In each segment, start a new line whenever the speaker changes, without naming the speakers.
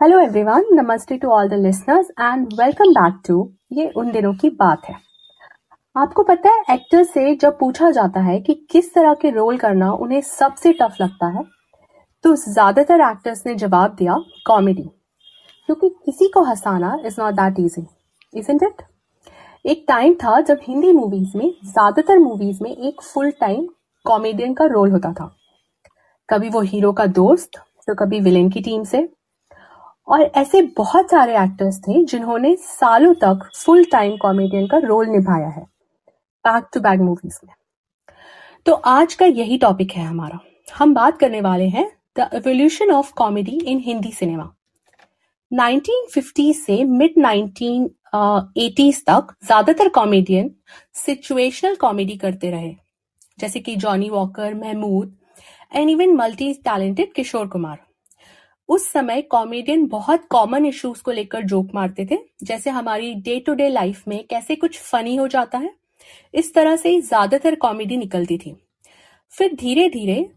Hello everyone नमस्ते to all the listeners and welcome back to ये उन दिनों की बात है। आपको पता है एक्टर से जब पूछा जाता है कि किस तरह के रोल करना उन्हें सबसे टफ लगता है तो ज़्यादातर एक्टर्स ने जवाब दिया कॉमेडी क्योंकि किसी को हंसाना is not that easy isn't it एक टाइम था जब हिंदी मूवीज़ में, ज़्यादातर मूवीज़ में एक फुल टाइम कॉमेडियन का रोल होता था। कभी वो हीरो का दोस्त तो कभी विलेन की टीम से और ऐसे बहुत सारे एक्टर्स थे जिन्होंने सालों तक फुल टाइम कॉमेडियन का रोल निभाया है बैक टू बैक मूवीज़ में। तो आज का यही टॉपिक है हमारा। हम बात करने वाले हैं the evolution of comedy in Hindi cinema 1950 से मिड 1980s तक ज़्यादातर कॉमेडियन सिचुएशनल कॉमेडी करते रहे। जैसे कि Johnny Walker Mehmood and even multi talented Kishore Kumar. उस समय कॉमेडियन बहुत कॉमन इश्यूज़ को लेकर जोक मारते थे, जैसे हमारी डे टू डे लाइफ में कैसे कुछ फनी हो जाता है, इस तरह से ज़्यादातर कॉमेडी निकलती थी। फिर धीरे धीरे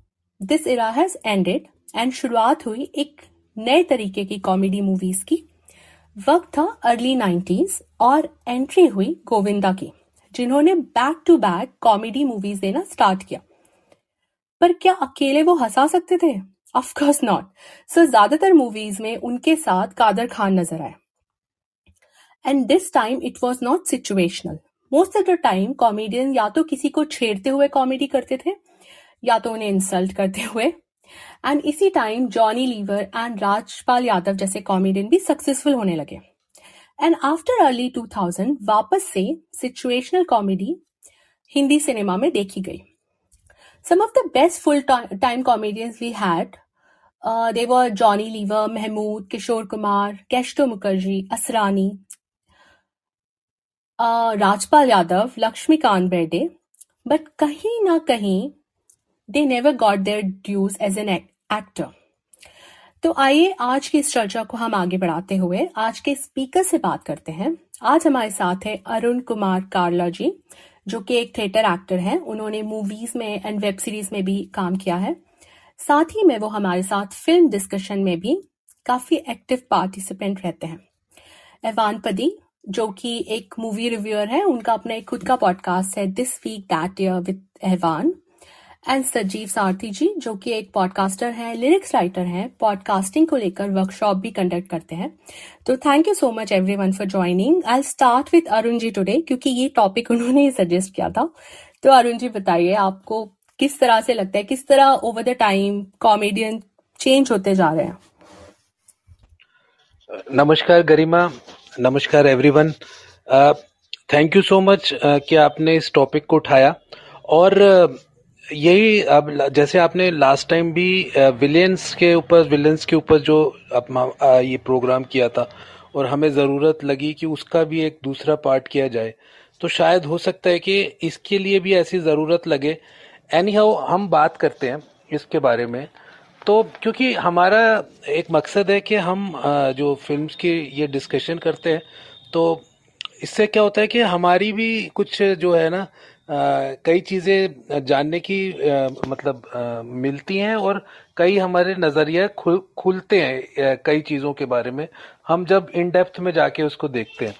this era has ended and शुरुआत हुई एक नए तरीके की कॉमेडी मूवीज़ की। वक्त था अर्ली नाइन्टीज और एंट्री हुई गोविंदा की, जिन्होंने back to back comedy movies देना स्टार्ट किया। पर क्या अकेले वो हंसा सकते थे? ऑफ़ कोर्स नॉट सो ज़्यादातर मूवीज़ में उनके साथ कादर खान नज़र आए। And this time it was not situational most of the time comedian या तो किसी को छेड़ते हुए कॉमेडी करते थे, या तो उन्हें इंसल्ट करते हुए। एंड इसी टाइम जॉनी लीवर एंड राजपाल यादव जैसे कॉमेडियन भी सक्सेसफुल होने लगे। एंड आफ्टर अर्ली 2000 वापस से सिचुएशनल कॉमेडी हिंदी सिनेमा में देखी गई। Some of the best full time comedians we had Uh, they were Johnny Lever, Mahmood, Kishore Kumar, Keshto Mukherjee, Asrani, uh, Rajpal Yadav, Lakshmikant Berde. But kahin na kahin, they never got their dues as an actor. तो आइए आज की इस चर्चा को हम आगे बढ़ाते हुए आज के स्पीकर से बात करते हैं आज हमारे साथ है अरुण कुमार कार्ला जी जो कि एक थिएटर एक्टर हैं, उन्होंने मूवीज़ में एंड वेब सीरीज़ में भी काम किया है। साथ ही में वो हमारे साथ फ़िल्म डिस्कशन में भी काफ़ी एक्टिव पार्टिसिपेंट रहते हैं। एवान पदी, जो कि एक मूवी रिव्यूअर है, उनका अपना एक खुद का पॉडकास्ट है this week that year with Ehvan and Sajeev Sarathi ji जो कि एक पॉडकास्टर हैं लिरिक्स राइटर हैं पॉडकास्टिंग को लेकर वर्कशॉप भी कंडक्ट करते हैं। तो thank you so much everyone for joining I start with Arun ji today क्योंकि ये टॉपिक उन्होंने ही सजेस्ट किया था। तो अरुण जी बताइए आपको किस तरह से लगता है किस तरह over the time comedian change होते जा रहे हैं?
नमस्कार गरिमा नमस्कार everyone thank you so much कि आपने इस टॉपिक को उठाया। और uh, यही अब जैसे आपने लास्ट टाइम भी विलियंस के ऊपर विलियंस के ऊपर जो uh, ये प्रोग्राम किया था और हमें ज़रूरत लगी कि उसका भी एक दूसरा पार्ट किया जाए तो शायद हो सकता है कि इसके लिए भी ऐसी ज़रूरत लगे। एनी हाउ हम बात करते हैं इसके बारे में। तो क्योंकि हमारा एक मकसद है कि हम जो फ़िल्म की ये डिस्कशन करते हैं तो इससे क्या होता है कि हमारी भी कुछ जो है ना कई चीज़ें जानने की आ, मतलब आ, मिलती हैं और कई हमारे नज़रिया खुल खुलते हैं कई चीज़ों के बारे में। हम जब इन डेप्थ में जाके उसको देखते हैं।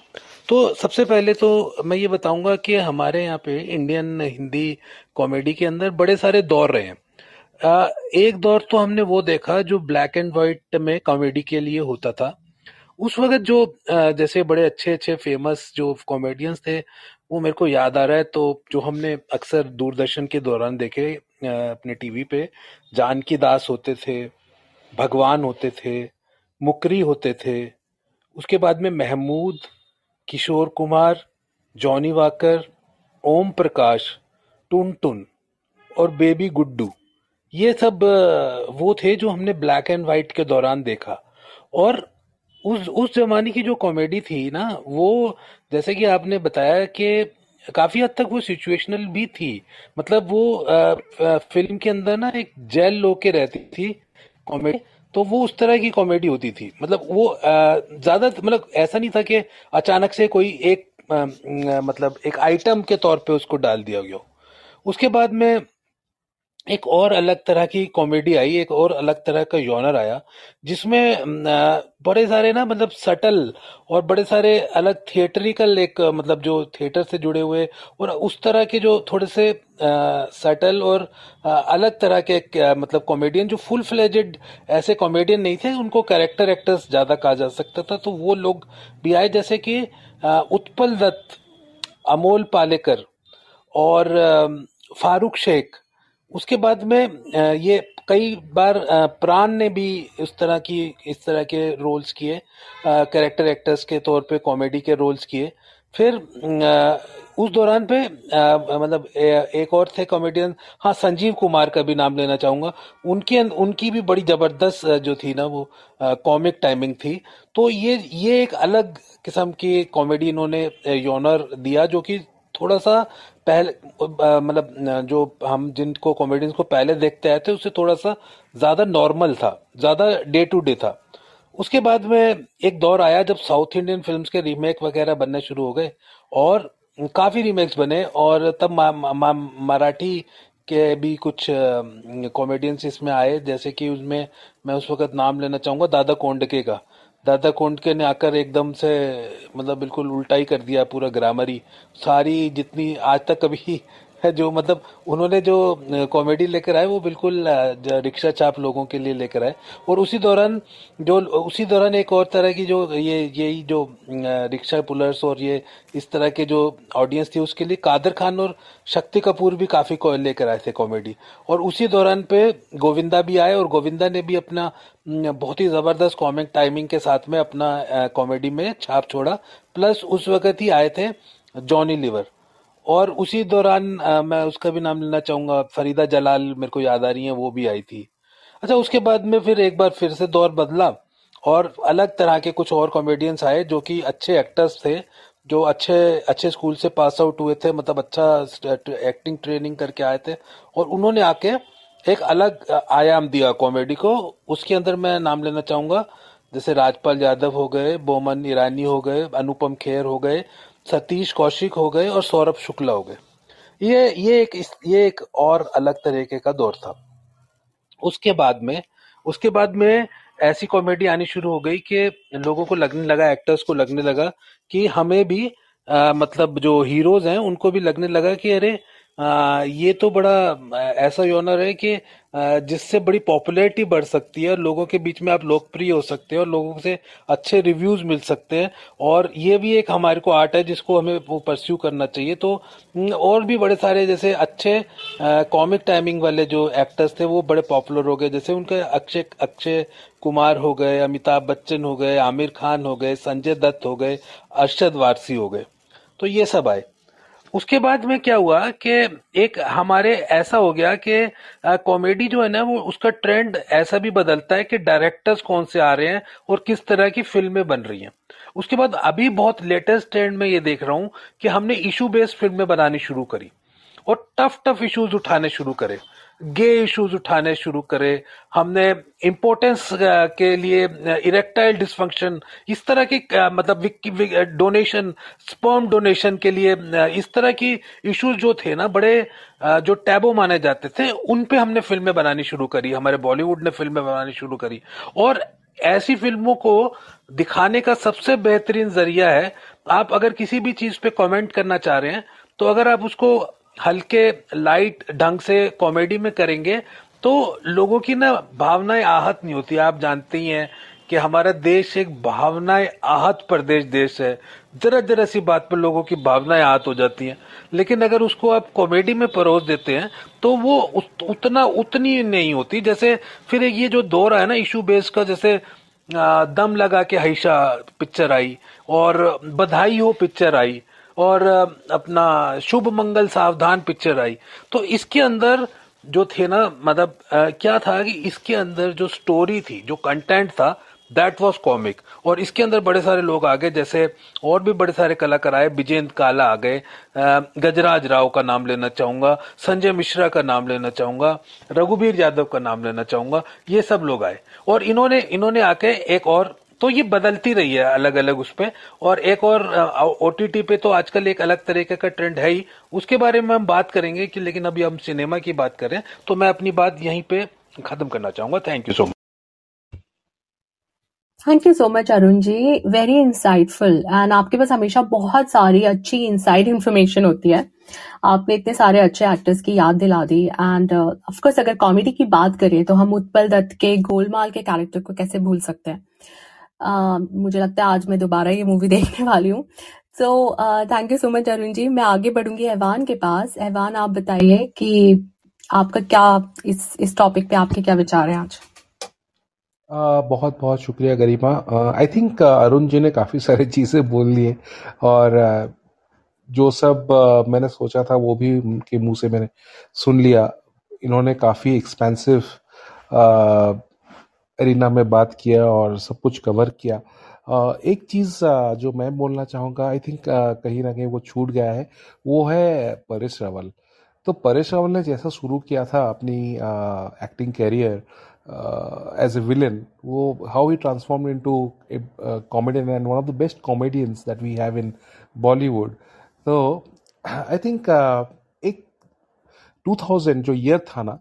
तो सबसे पहले तो मैं ये बताऊँगा कि हमारे यहाँ पे इंडियन हिंदी कॉमेडी के अंदर बड़े सारे दौर रहे हैं। आ, एक दौर तो हमने वो देखा जो ब्लैक एंड व्हाइट में कॉमेडी के लिए होता था। उस वक्त जो जैसे बड़े अच्छे अच्छे फ़ेमस जो कॉमेडियंस थे वो मेरे को याद आ रहा है तो जो हमने अक्सर दूरदर्शन के दौरान देखे अपने टीवी पे, जानकी दास होते थे, भगवान होते थे, मुकरी होते थे, उसके बाद में महमूद, किशोर कुमार, जॉनी वाकर, ओम प्रकाश, टुन टुन और बेबी गुड्डू, ये सब वो थे जो हमने ब्लैक एंड वाइट के दौरान देखा। और उस उस जमाने की जो कॉमेडी थी ना वो जैसे कि आपने बताया कि काफ़ी हद तक वो सिचुएशनल भी थी। मतलब वो आ, आ, फ़िल्म के अंदर ना एक जेल लो के रहती थी कॉमेडी तो वो उस तरह की कॉमेडी होती थी। मतलब वो ज़्यादा मतलब ऐसा नहीं था कि अचानक से कोई एक आ, मतलब एक आइटम के तौर पे उसको डाल दिया गया उसके बाद में एक और अलग तरह की कॉमेडी आई, एक और अलग तरह का जॉनर आया, जिसमें बड़े सारे ना मतलब सटल और बड़े सारे अलग थिएटरिकल एक मतलब जो थिएटर से जुड़े हुए और उस तरह के जो थोड़े से सटल और अलग तरह के मतलब कॉमेडियन जो फुल फ्लेजेड ऐसे कॉमेडियन नहीं थे, उनको कैरेक्टर एक्टर्स ज़्यादा कहा जा सकता था तो वो लोग भी आए, जैसे कि उत्पल दत्त, अमोल पालेकर और फारूक शेख। उसके बाद में ये कई बार प्राण ने भी इस तरह की, इस तरह के रोल्स किए कैरेक्टर एक्टर्स के तौर पे कॉमेडी के रोल्स किए। फिर उस दौरान पे मतलब एक और थे कॉमेडियन हाँ संजीव कुमार का भी नाम लेना चाहूँगा। उनकी उनकी भी बड़ी ज़बरदस्त जो थी ना वो कॉमिक टाइमिंग थी। तो ये ये एक अलग किस्म की कॉमेडी इन्होंने योनर दिया, जो कि थोड़ा सा पहले मतलब जो हम जिनको कॉमेडियंस को पहले देखते आए थे, उससे थोड़ा सा ज़्यादा नॉर्मल था, ज़्यादा डे टू डे था। उसके बाद में एक दौर आया जब साउथ इंडियन फिल्म्स के रीमेक वगैरह बनने शुरू हो गए और काफ़ी रीमेक्स बने और तब मराठी के भी कुछ कॉमेडियंस इसमें आए, जैसे कि उसमें मैं उस वक्त नाम लेना चाहूँगा, दादा कोंडके का। दादा कोंडके ने आकर एकदम से मतलब बिल्कुल उल्टा ही कर दिया पूरा ग्रामर ही। सारी जितनी आज तक कभी जो मतलब उन्होंने जो कॉमेडी लेकर आए, वो बिल्कुल रिक्शा चाप लोगों के लिए लेकर आए। और उसी दौरान जो, उसी दौरान एक और तरह की जो, ये यही जो रिक्शा पुलर्स और ये इस तरह के जो ऑडियंस थी, उसके लिए कादर खान और शक्ति कपूर भी काफ़ी लेकर आए थे कॉमेडी और उसी दौरान पे गोविंदा भी आए और गोविंदा ने भी अपना बहुत ही ज़बरदस्त कॉमिक टाइमिंग के साथ में अपना कॉमेडी में छाप छोड़ा। प्लस उस वक्त ही आए थे जॉनी लिवर। और उसी दौरान मैं उसका भी नाम लेना चाहूँगा, फरीदा जलाल मेरे को याद आ रही है, वो भी आई थी। अच्छा उसके बाद में फिर एक बार फिर से दौर बदला और अलग तरह के कुछ और कॉमेडियंस आए जो कि अच्छे एक्टर्स थे, जो अच्छे अच्छे स्कूल से पास आउट हुए थे मतलब अच्छा एक्टिंग ट्रेनिंग करके आए थे और उन्होंने आके एक अलग आयाम दिया कॉमेडी को। उसके अंदर मैं नाम लेना चाहूँगा, जैसे राजपाल यादव हो गए, बोमन ईरानी हो गए, अनुपम खेर हो गए सतीश कौशिक हो गए और सौरभ शुक्ला हो गए। ये ये एक ये एक और अलग तरीके का दौर था। उसके बाद में उसके बाद में ऐसी कॉमेडी आनी शुरू हो गई कि लोगों को लगने लगा एक्टर्स को लगने लगा कि हमें भी आ, मतलब जो हीरोज हैं उनको भी लगने लगा कि अरे ये तो बड़ा ऐसा योनर है कि जिससे बड़ी पॉपुलैरिटी बढ़ सकती है, लोगों के बीच में आप लोकप्रिय हो सकते हैं और लोगों से अच्छे रिव्यूज़ मिल सकते हैं और ये भी एक हमारे को आर्ट है जिसको हमें वो परस्यू करना चाहिए। तो और भी बड़े सारे जैसे अच्छे कॉमिक टाइमिंग वाले जो एक्टर्स थे वो बड़े पॉपुलर हो गए। जैसे उनके अक्षय अक्षय कुमार हो गए, अमिताभ बच्चन हो गए, आमिर खान हो गए, संजय दत्त हो गए, अरशद वारसी हो गए। तो ये सब आए। उसके बाद में क्या हुआ कि एक हमारे ऐसा हो गया कि कॉमेडी जो है ना, वो उसका ट्रेंड ऐसा भी बदलता है कि डायरेक्टर्स कौन से आ रहे हैं और किस तरह की फ़िल्में बन रही हैं। उसके बाद अभी बहुत लेटेस्ट ट्रेंड में ये देख रहा हूँ कि हमने इशू बेस्ड फ़िल्में बनानी शुरू करी और टफ टफ इश्यूज़ उठाने शुरू करे। गे इश्यूज़ उठाने शुरू करे। हमने इम्पोर्टेंस के लिए इरेक्टाइल डिस्फंक्शन इस तरह की मतलब डोनेशन स्पर्म डोनेशन के लिए इस तरह की इश्यूज़ जो थे ना, बड़े जो टैबो माने जाते थे, उन पे हमने फ़िल्में बनानी शुरू करी। हमारे बॉलीवुड ने फ़िल्में बनानी शुरू करी। और ऐसी फ़िल्मों को दिखाने का सबसे बेहतरीन ज़रिया है, आप अगर किसी भी चीज़ पे कमेंट करना चाह रहे हैं तो अगर आप उसको हल्के लाइट ढंग से कॉमेडी में करेंगे तो लोगों की ना भावनाएँ आहत नहीं होती। आप जानते ही हैं कि हमारा देश एक भावनाएँ आहत प्रदेश देश है। जरा जरा सी बात पर लोगों की भावनाएँ आहत हो जाती हैं। लेकिन अगर उसको आप कॉमेडी में परोस देते हैं तो वो उतना, उतनी नहीं होती। जैसे फिर ये जो दौर है ना इशू बेस का, जैसे दम लगा के हईशा पिक्चर आई और बधाई हो पिक्चर आई। और अपना शुभ मंगल सावधान पिक्चर आई। तो इसके अंदर जो थे ना मतलब क्या था कि इसके अंदर जो स्टोरी थी, जो कंटेंट था दैट वॉज़ कॉमिक और इसके अंदर बड़े सारे लोग आ गए, जैसे और भी बड़े सारे कलाकार आए विजेंद्र काला आ गए गजराज राव का नाम लेना चाहूँगा, संजय मिश्रा का नाम लेना चाहूँगा रघुवीर यादव का नाम लेना चाहूँगा, ये सब लोग आए। और इन्होंने इन्होंने आके एक और तो ये बदलती रही है अलग अलग उस पर और एक और ओटीटी पे तो आजकल एक अलग तरीके का ट्रेंड है ही। उसके बारे में हम बात करेंगे कि लेकिन अभी हम सिनेमा की बात करें तो मैं अपनी बात यहीं पे खत्म करना चाहूँगा। Thank you so much
thank you so much Arun ji very insightful and आपके पास हमेशा बहुत सारी अच्छी इनसाइड इन्फॉर्मेशन होती है। आपने इतने सारे अच्छे एक्टर्स की याद दिला दी। एंड ऑफकोर्स uh, अगर कॉमेडी की बात करें तो हम उत्पल दत्त के गोलमाल के कैरेक्टर को कैसे भूल सकते हैं? मुझे लगता है आज मैं दोबारा ये मूवी देखने वाली हूँ। So thank you so much Arun ji. मैं आगे बढ़ूँगी एहवान के पास। एहवान आप बताइए कि आपका क्या इस इस टॉपिक पे आपके क्या विचार हैं आज?
बहुत बहुत शुक्रिया गरिमा। आई थिंक अरुण जी ने काफ़ी सारी चीज़ें बोल ली और uh, जो सब uh, मैंने सोचा था वो भी उनके मुँह से मैंने सुन लिया। इन्होंने काफ़ी एक्सपेंसिव एरिना में बात किया और सब कुछ कवर किया। एक चीज़ जो मैं बोलना चाहूँगा आई थिंक कहीं ना कहीं वो छूट गया है, वो है परेश रावल। तो परेश रावल ने जैसा शुरू किया था अपनी acting career as a villain वो how he transform into a comedian and one of the best comedians that we have in Bollywood तो आई थिंक एक 2000 जो ईयर था ना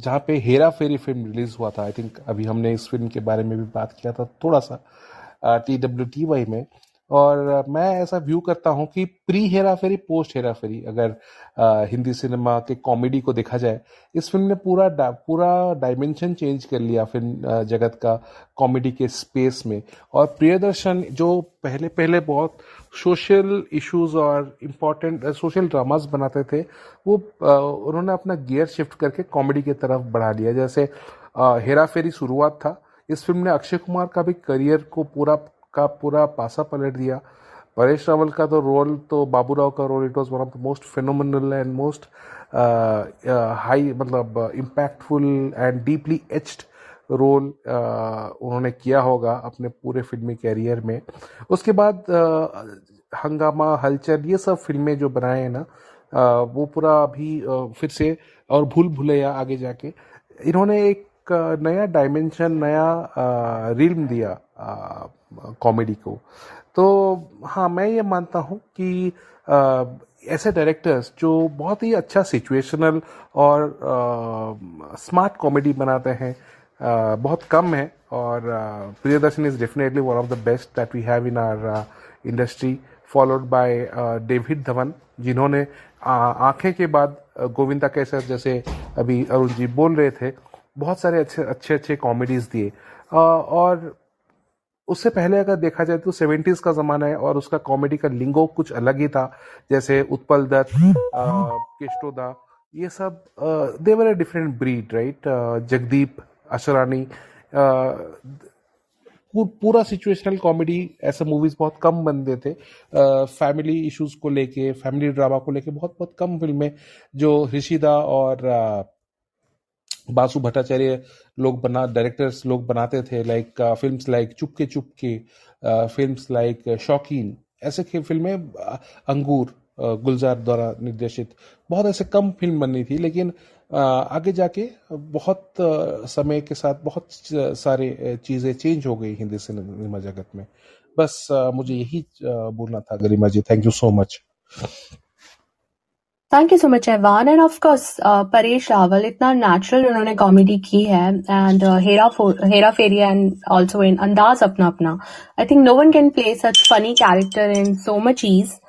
जहाँ पे हेरा फेरी फ़िल्म रिलीज़ हुआ था आई थिंक अभी हमने इस फ़िल्म के बारे में भी बात किया था थोड़ा सा टी डब्ल्यू टी वाई में। और मैं ऐसा व्यू करता हूँ कि प्री हेरा फेरी पोस्ट हेरा फेरी अगर आ, हिंदी सिनेमा के कॉमेडी को देखा जाए इस फ़िल्म ने पूरा डा, पूरा डायमेंशन चेंज कर लिया फ़िल्म जगत का कॉमेडी के स्पेस में। और प्रियदर्शन जो पहले पहले बहुत सोशल इश्यूज़ और इम्पोर्टेंट सोशल ड्रामास बनाते थे। वो उन्होंने अपना गियर शिफ्ट करके कॉमेडी की तरफ़ बढ़ा लिया। जैसे हेरा फेरी शुरुआत था। इस फ़िल्म ने अक्षय कुमार का भी करियर को पूरा, का पूरा पासा पलट दिया। परेश रावल का तो रोल तो बाबूराव का role it was one of the most phenomenal and most high मतलब impactful and deeply etched role उन्होंने किया होगा अपने पूरे फिल्मी कैरियर में। उसके बाद हंगामा, हलचल, ये सब फ़िल्में जो बनाए हैं ना वो पूरा अभी फिर से और भूल भूलैया आगे जाके। इन्होंने एक नया डायमेंशन नया रिल्म दिया कॉमेडी को। तो हाँ मैं ये मानता हूँ कि ऐसे डायरेक्टर्स जो बहुत ही अच्छा सिचुएशनल और स्मार्ट कॉमेडी बनाते हैं बहुत कम है और Priyadarshan is definitely one of the best that we have in our industry followed by David Dhawan जिन्होंने आँखें के बाद गोविंदा कैसर जैसे अभी अरुण जी बोल रहे थे, बहुत सारे अच्छे अच्छे अच्छे कॉमेडीज दिए। और उससे पहले अगर देखा जाए तो सेवेंटीज का जमाना है और उसका कॉमेडी का लिंगो कुछ अलग ही था, जैसे उत्पल दत्त केष्टोदा ये सब they were a different breed right Jagdeep Asrani पूरा सिचुएशनल कॉमेडी ऐसे मूवीज़ बहुत कम बनते थे। फैमिली इश्यूज़ को लेके फैमिली ड्रामा को लेके बहुत बहुत कम फ़िल्में जो ऋषिदा और बासु भट्टाचार्य लोग बना डायरेक्टर्स लोग बनाते थे like films like Chupke Chupke films like शौकीन, ऐसे फ़िल्में अंगूर गुलजार द्वारा निर्देशित, बहुत ऐसे कम फ़िल्म बननी थी, लेकिन आगे जाके बहुत समय के साथ बहुत सारे चीज़ें चेंज हो गई हिंदी सिनेमा जगत में। बस मुझे यही बोलना था, Garima ji thank you so much
thank you so much Ehvan and of course Paresh Rawal इतना नेचुरल उन्होंने कॉमेडी की है and Hera Hera Pheri and also in Andaz Apna Apna I think no one can play such funny character in so much ease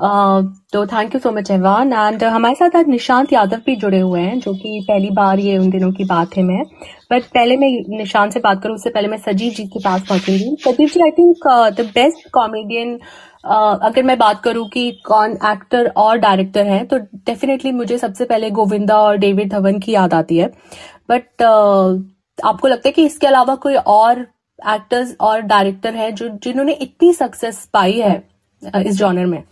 तो thank you so much Ehvan and हमारे साथ आज निशांत यादव भी जुड़े हुए हैं जो कि पहली बार ये उन दिनों की बात है मैं। बट पहले मैं निशांत से बात करूँ उससे पहले मैं सजीव जी के पास पहुंचूँगी। Sajeev ji I think the best comedian अगर मैं बात करूँ कि कौन एक्टर और डायरेक्टर हैं तो डेफिनेटली मुझे सबसे पहले गोविंदा और डेविड धवन की याद आती है। बट uh, आपको लगता है कि इसके अलावा कोई और एक्टर्स और डायरेक्टर हैं जो जिन्होंने इतनी सक्सेस पाई है इस जॉनर में?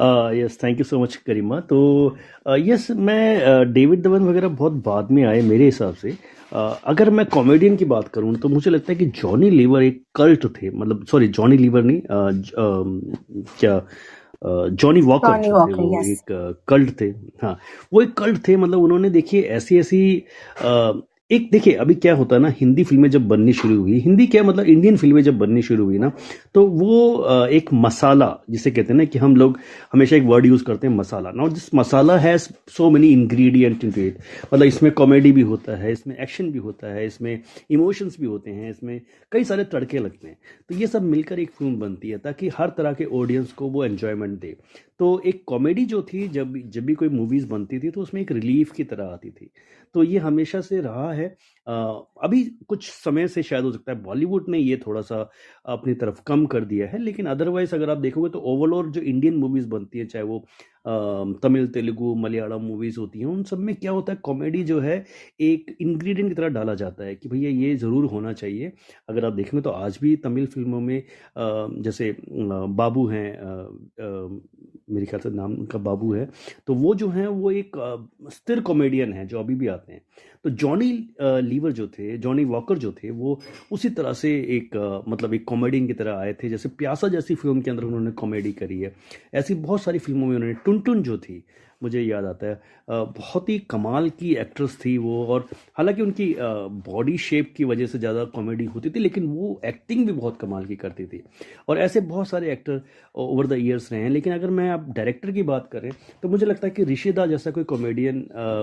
Yes thank you so much Karima. तो यस uh, yes, मैं डेविड धवन वगैरह बहुत बाद में आए मेरे हिसाब से। uh, अगर मैं कॉमेडियन की बात करूँ तो मुझे लगता है कि जॉनी लीवर एक कल्ट थे। मतलब सॉरी जॉनी लीवर नहीं क्या जॉनी वॉकर थे वो एक कल्ट थे। हाँ वो एक कल्ट थे। मतलब उन्होंने देखिए ऐसी ऐसी एक देखिए, अभी क्या होता है ना, हिंदी फ़िल्में जब बननी शुरू हुई, हिंदी क्या मतलब इंडियन फ़िल्में जब बननी शुरू हुई ना तो वो एक मसाला, जिसे कहते हैं ना कि हम लोग हमेशा एक वर्ड यूज़ करते हैं, masala. Now this masala has so many ingredient into it मतलब इसमें कॉमेडी भी होता है, इसमें एक्शन भी होता है, इसमें इमोशंस भी होते हैं, इसमें कई सारे तड़के लगते हैं। तो ये सब मिलकर एक फ़िल्म बनती है, ताकि हर तरह के ऑडियंस को वो एन्जॉयमेंट दे। तो एक कॉमेडी जो थी, जब जब भी कोई मूवीज़ बनती थी तो उसमें एक रिलीफ की तरह आती थी। तो ये हमेशा से रहा है। अभी कुछ समय से शायद हो सकता है बॉलीवुड ने ये थोड़ा सा अपनी तरफ़ कम कर दिया है, लेकिन अदरवाइज़ अगर आप देखोगे तो ओवरऑल जो इंडियन मूवीज़ बनती है, चाहे वो तमिल, तेलुगु, मलयालम मूवीज़ होती हैं, उन सब में क्या होता है कॉमेडी जो है एक इंग्रेडिएंट की तरह डाला जाता है कि भैया ये ज़रूर होना चाहिए। अगर आप देखेंगे तो आज भी तमिल फ़िल्मों में जैसे बाबू हैं मेरे ख्याल से नाम उनका बाबू है। तो वो जो हैं, वो एक स्थिर कॉमेडियन है, जो अभी भी आते हैं। तो जॉनी लीवर जो थे जॉनी वॉकर जो थे, वो उसी तरह से एक मतलब एक कॉमेडियन की तरह आए थे। जैसे प्यासा जैसी फ़िल्म के अंदर उन्होंने कॉमेडी करी है। ऐसी बहुत सारी फ़िल्मों में उन्होंने टुन टुन जो थी मुझे याद आता है। बहुत ही कमाल की एक्ट्रेस थी वो और हालाँकि उनकी बॉडी शेप की वजह से ज़्यादा कॉमेडी होती थी, लेकिन वो एक्टिंग भी बहुत कमाल की करती थी। और ऐसे बहुत सारे एक्टर ओवर द ईयर्स रहे हैं। लेकिन अगर मैं आप डायरेक्टर की बात करें तो मुझे लगता है कि ऋषिदा जैसा कोई कॉमेडियन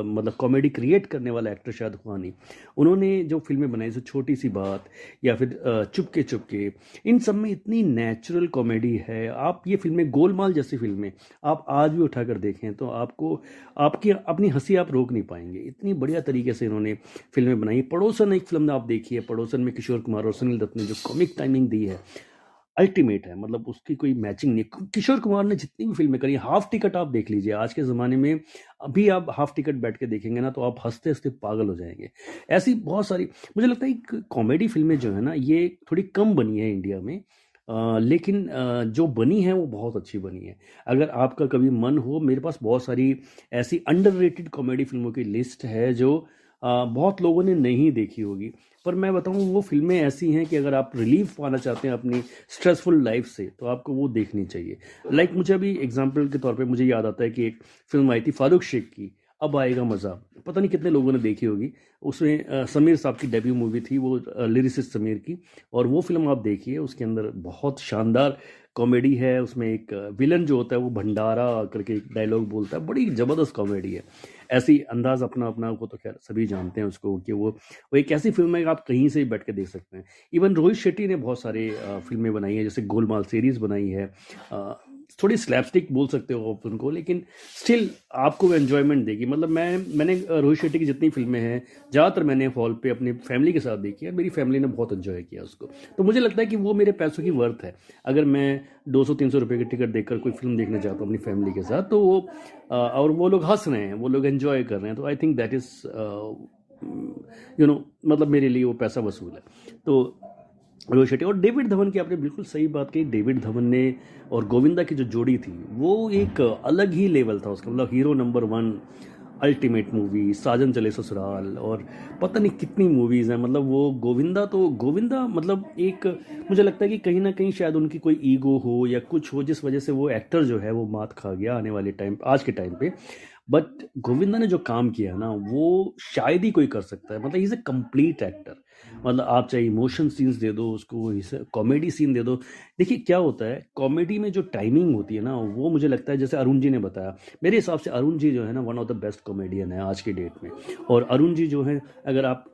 मतलब कॉमेडी क्रिएट करने वाला एक्टर शायद हुआ नहीं। उन्होंने जो फ़िल्में बनाई जैसे छोटी सी बात या फिर चुपके चुपके, इन सब में इतनी नेचुरल कॉमेडी है। आप ये फ़िल्में गोलमाल जैसी फ़िल्में आप आज भी उठाकर देखें तो आपको, आपकी अपनी हँसी आप रोक नहीं पाएँगे। इतनी बढ़िया तरीके से इन्होंने फ़िल्में बनाई। पड़ोसन एक फ़िल्म आप देखिए पड़ोसन में किशोर कुमार और सुनील दत्त ने जो कॉमिक टाइमिंग दी है अल्टीमेट है मतलब उसकी कोई मैचिंग नहीं किशोर कुमार ने जितनी भी फ़िल्में करी हाफ़ टिकट आप देख लीजिए। आज के ज़माने में अभी आप हाफ़ टिकट बैठ के देखेंगे ना तो आप हँसते हँसते पागल हो जाएँगे। ऐसी बहुत सारी, मुझे लगता है कॉमेडी फ़िल्में जो है ना, ये थोड़ी कम बनी है इंडिया में। आ, लेकिन आ, जो बनी है वो बहुत अच्छी बनी है। अगर आपका कभी मन हो मेरे पास बहुत सारी ऐसी अंडर कॉमेडी फ़िल्मों की लिस्ट है जो आ, बहुत लोगों ने नहीं देखी होगी। पर मैं बताऊँ वो फ़िल्में ऐसी हैं कि अगर आप रिलीफ पाना चाहते हैं अपनी स्ट्रेसफुल लाइफ से तो आपको वो देखनी चाहिए। लाइक like, मुझे अभी एग्ज़ाम्पल के तौर पे मुझे याद आता है कि एक फ़िल्म आई थी फारूक शेख की। अब आएगा मज़ा। पता नहीं कितने लोगों ने देखी होगी। उसमें समीर साहब की डेब्यू मूवी थी, वो लिरिसिस्ट समीर की। और वो फ़िल्म आप देखिए, उसके अंदर बहुत शानदार कॉमेडी है। उसमें एक विलन जो होता है, वो भंडारा करके एक डायलॉग बोलता है। बड़ी ज़बरदस्त कॉमेडी है। ऐसी अंदाज अपना अपना वो तो खैर सभी जानते हैं उसको कि वो वो एक ऐसी फ़िल्म है आप कहीं से भी बैठ के देख सकते हैं। इवन रोहित शेट्टी ने बहुत सारे फ़िल्में बनाई हैं, जैसे गोलमाल सीरीज़ बनाई है। थोड़ी स्लैपस्टिक बोल सकते हो आप उनको, लेकिन स्टिल आपको वो एन्जॉयमेंट देगी। मतलब मैं, मैंने रोहित शेट्टी की जितनी फ़िल्में हैं, ज़्यादातर मैंने हॉल पे अपनी फैमिली के साथ देखी है मेरी फैमिली ने बहुत एंजॉय किया उसको। तो मुझे लगता है कि वो मेरे पैसों की वर्थ है। अगर मैं दो सौ, तीन सौ रुपये की टिकट देखकर कोई फ़िल्म देखना चाहता हूँ अपनी फैमिली के साथ तो वो और वो लोग हंस रहे हैं, वो लोग इन्जॉय कर रहे हैं तो I think that is you know मतलब मेरे लिए वो पैसा वसूल है। तो रोहित शेट्टी। और डेविड धवन की आपने बिल्कुल सही बात कही। डेविड धवन ने और गोविंदा की जो जोड़ी थी, वो एक अलग ही लेवल था उसका। मतलब hero number one, ultimate movie, Saajan Chale Sasural और पता नहीं कितनी मूवीज़ हैं। मतलब वो गोविंदा तो गोविंदा मतलब एक, मुझे लगता है कि कहीं ना कहीं शायद उनकी कोई ईगो हो या कुछ हो, जिस वजह से वो एक्टर जो है, वो मात खा गया आने वाले टाइम, आज के टाइम पे। बट गोविंदा ने जो काम किया है ना, वो शायद ही कोई कर सकता है। मतलब इज़ ए कंप्लीट एक्टर। मतलब आप चाहे इमोशन सीन्स दे दो, उसको कॉमेडी सीन दे दो। देखिए, क्या होता है कॉमेडी में जो टाइमिंग होती है ना, वो मुझे लगता है, जैसे अरुण जी ने बताया, मेरे हिसाब से अरुण जी जो है ना one of the best comedian है आज के डेट में। और अरुण जी जो है, अगर आप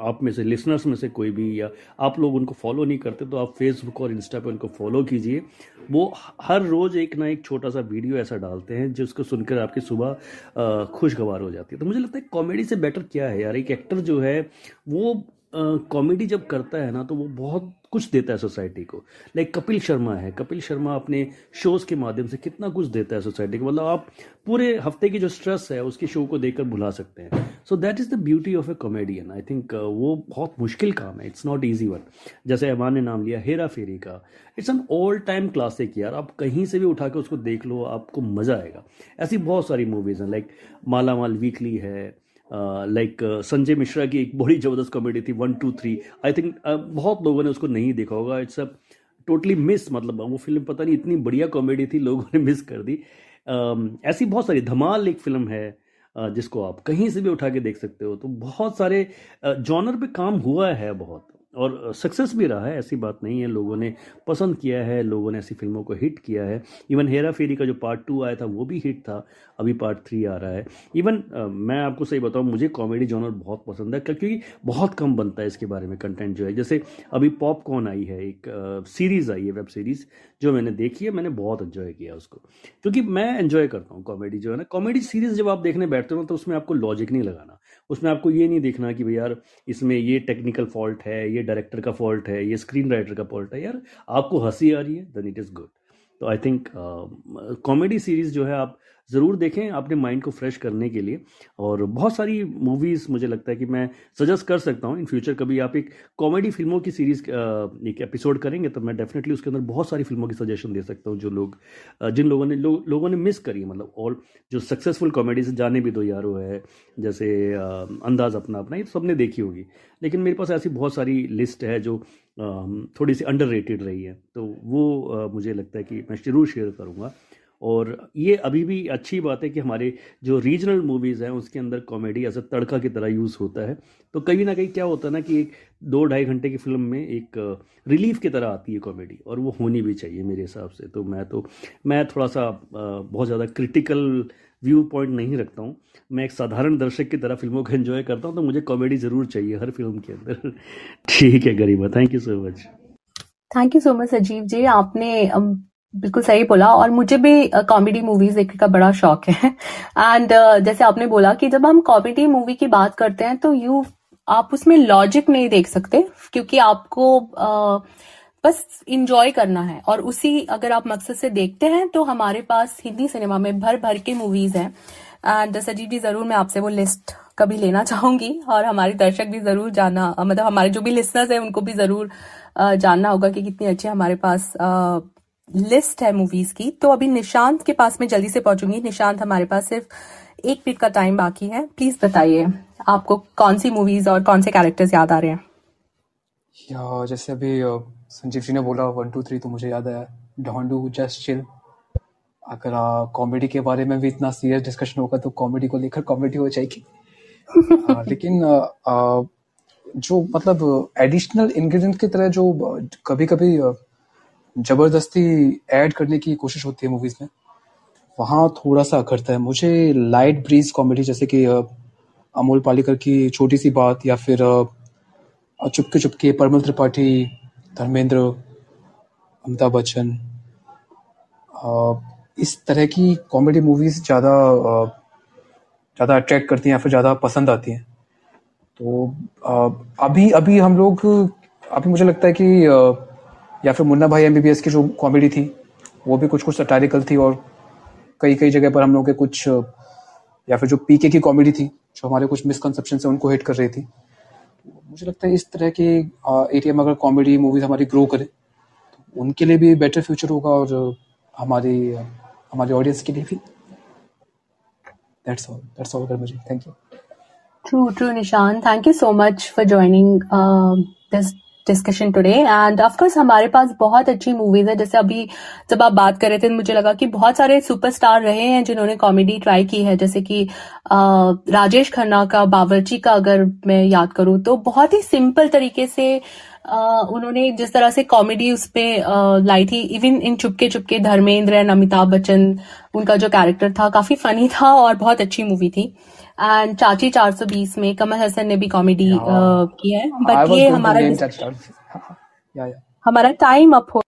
आप में से लिसनर्स में से कोई भी, या आप लोग उनको फॉलो नहीं करते तो आप फेसबुक और इंस्टा पर उनको फॉलो कीजिए। वो हर रोज़ एक ना एक छोटा सा वीडियो ऐसा डालते हैं, जिसको सुनकर आपकी सुबह खुशगवार हो जाती है। तो मुझे लगता है कॉमेडी से बेटर क्या है यार? एक एक्टर जो है, वो कॉमेडी जब करता है ना तो वो बहुत कुछ देता है सोसाइटी को। लाइक कपिल शर्मा है। कपिल शर्मा अपने शोज़ के माध्यम से कितना कुछ देता है सोसाइटी को। मतलब आप पूरे हफ़्ते की जो स्ट्रेस है, उसके शो को देखकर भुला सकते हैं। So that is the beauty of a comedian I think वो बहुत मुश्किल काम है। इट्स नॉट ईजी वन जैसे अहमान ने नाम लिया हेरा फेरी का। It's an all time classic यार। आप कहीं से भी उठा के उसको देख लो, आपको मज़ा आएगा। ऐसी बहुत सारी मूवीज़ हैं। लाइक माला माल वीकली है। लाइक संजय मिश्रा की एक बड़ी ज़बरदस्त कॉमेडी थी one two three I think बहुत लोगों ने उसको नहीं देखा होगा। इट्स अ टोटली मिस मतलब वो फ़िल्म पता नहीं इतनी बढ़िया कॉमेडी थी लोगों ने मिस कर दी। uh, ऐसी बहुत सारी धमाल एक फ़िल्म है uh, जिसको आप कहीं से भी उठा के देख सकते हो। तो बहुत सारे जॉनर पे काम हुआ है बहुत। और सक्सेस भी रहा है, ऐसी बात नहीं है। लोगों ने पसंद किया है, लोगों ने ऐसी फ़िल्मों को हिट किया है। इवन हेरा फेरी का जो पार्ट टू आया था, वो भी हिट था। अभी पार्ट थ्री आ रहा है। इवन मैं आपको सही बताऊँ, मुझे कॉमेडी जॉनर बहुत पसंद है, क्योंकि बहुत कम बनता है इसके बारे में कंटेंट जो है। जैसे अभी पॉपकॉर्न आई है, एक सीरीज़ आई है वेब सीरीज़ जो मैंने देखी है, मैंने बहुत इन्जॉय किया उसको। क्योंकि मैं इन्जॉय करता हूँ कॉमेडी जो है ना। कॉमेडी सीरीज़ जब आप देखने बैठते हो तो उसमें आपको लॉजिक नहीं लगाना। उसमें आपको ये नहीं देखना कि भाई यार, इसमें ये टेक्निकल फॉल्ट है, ये डायरेक्टर का फॉल्ट है, ये स्क्रीन राइटर का फॉल्ट है। यार, आपको हँसी आ रही है देन इट इज़ गुड तो आई थिंक कॉमेडी सीरीज़ जो है, आप ज़रूर देखें अपने माइंड को फ्रेश करने के लिए। और बहुत सारी मूवीज़ मुझे लगता है कि मैं सजेस्ट कर सकता हूँ। इन फ्यूचर कभी आप एक कॉमेडी फ़िल्मों की सीरीज़ एक एपिसोड करेंगे तो मैं डेफिनेटली उसके अंदर बहुत सारी फ़िल्मों की सजेशन दे सकता हूँ जो लोग जिन लोगों ने लो, लोगों ने मिस करी मतलब और जो सक्सेसफुल कॉमेडी से जाने भी दो यारो है जैसे अंदाज अपना अपना ये तो सबने देखी होगी। लेकिन मेरे पास ऐसी बहुत सारी लिस्ट है जो थोड़ी सी अंडर रही है। तो वो मुझे लगता है कि मैं ज़रूर शेयर करूँगा। और ये अभी भी अच्छी बात है कि हमारे जो रीजनल मूवीज़ हैं, उसके अंदर कॉमेडी ऐसा तड़का की तरह यूज़ होता है। तो कहीं ना कहीं क्या होता है ना कि एक दो ढाई घंटे की फ़िल्म में एक रिलीफ की तरह आती है कॉमेडी, और वो होनी भी चाहिए मेरे हिसाब से। तो मैं तो मैं थोड़ा सा बहुत ज़्यादा क्रिटिकल व्यू पॉइंट नहीं रखता हूँ। मैं एक साधारण दर्शक की तरह फ़िल्मों को एंजॉय करता हूँ तो मुझे कॉमेडी ज़रूर चाहिए हर फ़िल्म के अंदर। ठीक है Garima thank you so much.
Thank you so much Sajeev ji, आपने बिल्कुल सही बोला। और मुझे भी कॉमेडी मूवीज़ देखने का बड़ा शौक है। एंड uh, जैसे आपने बोला कि जब हम कॉमेडी मूवी की बात करते हैं तो यू आप उसमें लॉजिक नहीं देख सकते क्योंकि आपको uh, बस इंजॉय करना है। और उसी अगर आप मकसद से देखते हैं तो हमारे पास हिंदी सिनेमा में भर भर के मूवीज़ हैं। एंड सजीव जी ज़रूर मैं आपसे वो लिस्ट कभी लेना चाहूँगी और हमारे दर्शक भी ज़रूर जाना मतलब हमारे जो भी लिसनर्स हैं उनको भी ज़रूर जानना होगा कि कितनी अच्छी हमारे पास लिस्ट है मूवीज़ की तो अभी निशांत के पास में जल्दी से पहुंचूँगी। निशांत हमारे पास सिर्फ़ एक मिनट का टाइम बाकी है। प्लीज़ बताइए आपको कौन सी मूवीज़ और कौन से कैरेक्टर्स याद आ रहे हैं?
या जैसे अभी संजीव जी ने बोला वन टू थ्री तो मुझे याद आया। डोंडू जस्ट चिल अगर कॉमेडी के बारे में भी इतना सीरियस डिस्कशन होगा तो कॉमेडी को लेकर कॉमेडी हो जाएगी। लेकिन आ, आ, जो मतलब एडिशनल इंग्रेडिएंट की तरह जो कभी कभी ज़बरदस्ती ऐड करने की कोशिश होती है मूवीज़ में। वहाँ थोड़ा सा अखरता है। मुझे लाइट ब्रीज कॉमेडी जैसे कि अमोल पालेकर की छोटी सी बात या फिर चुपके चुपके परमल त्रिपाठी, धर्मेंद्र, अमिताभ बच्चन इस तरह की कॉमेडी मूवीज़ ज़्यादा ज़्यादा अट्रैक्ट करती हैं या फिर ज़्यादा पसंद आती हैं। तो अभी अभी हम लोग, अभी मुझे लगता है कि या फिर मुन्ना भाई एमबीबीएस की जो कॉमेडी थी वो भी कुछ कुछ सटारिकल थी और कई कई जगह पर हम लोग के कुछ या फिर जो पीके की कॉमेडी थी जो हमारे कुछ मिसकनसेप्शन से उनको हिट कर रही थी। मुझे लगता है इस तरह के एरिया में अगर कॉमेडी मूवीज़ हमारी ग्रो करे तो उनके लिए भी बेटर फ्यूचर होगा और हमारी हमारी ऑडियंस के लिए भी। दैट्स ऑल दैट्स ऑल मुझे। Thank you
true, Nishan. Thank you so much for joining uh, this discussion today and of course हमारे पास बहुत अच्छी मूवीज़ है। जैसे अभी जब आप बात कर रहे थे, मुझे लगा कि बहुत सारे सुपरस्टार रहे हैं जिन्होंने कॉमेडी ट्राई की है। जैसे कि राजेश खन्ना का, बावर्ची का अगर मैं याद करूँ तो बहुत ही सिंपल तरीके से उन्होंने जिस तरह से कॉमेडी उस पर लाई थी even in Chupke Chupke Dharmendra and Amitabh Bachchan उनका जो कैरेक्टर था काफ़ी फनी था और बहुत अच्छी मूवी थी। एंड चाची 420 में कमल हसन ने भी कॉमेडी की है। बट ये हमारा हमारा टाइम अप हो